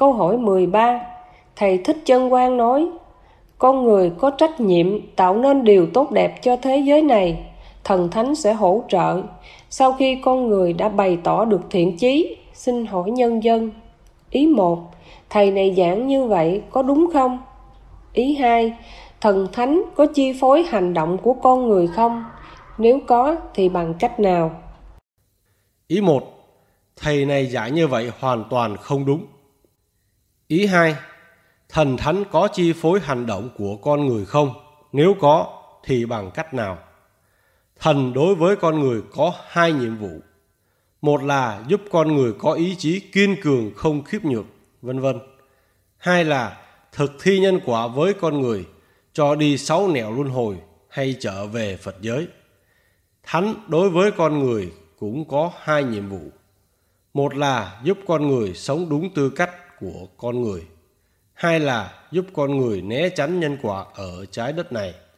Câu hỏi 13 Thầy Thích Chân Quang nói, Con người có trách nhiệm tạo nên điều tốt đẹp cho thế giới này, Thần Thánh sẽ hỗ trợ Sau khi con người đã bày tỏ được thiện chí, Xin hỏi nhân dân Ý 1 Thầy này giảng như vậy có đúng không? Ý 2 Thần Thánh có chi phối hành động của con người không? Nếu có thì bằng cách nào? Ý 1 Thầy này giải như vậy hoàn toàn không đúng. Ý 2 Thần Thánh có chi phối hành động của con người không? Nếu có thì bằng cách nào? Thần đối với con người có hai nhiệm vụ. Một là giúp con người có ý chí kiên cường không khiếp nhược, vân vân. Hai là thực thi nhân quả với con người, cho đi sáu nẻo luân hồi hay trở về Phật giới. Thánh đối với con người cũng có hai nhiệm vụ. Một là giúp con người sống đúng tư cách của con người. Hai là giúp con người né tránh nhân quả ở trái đất này.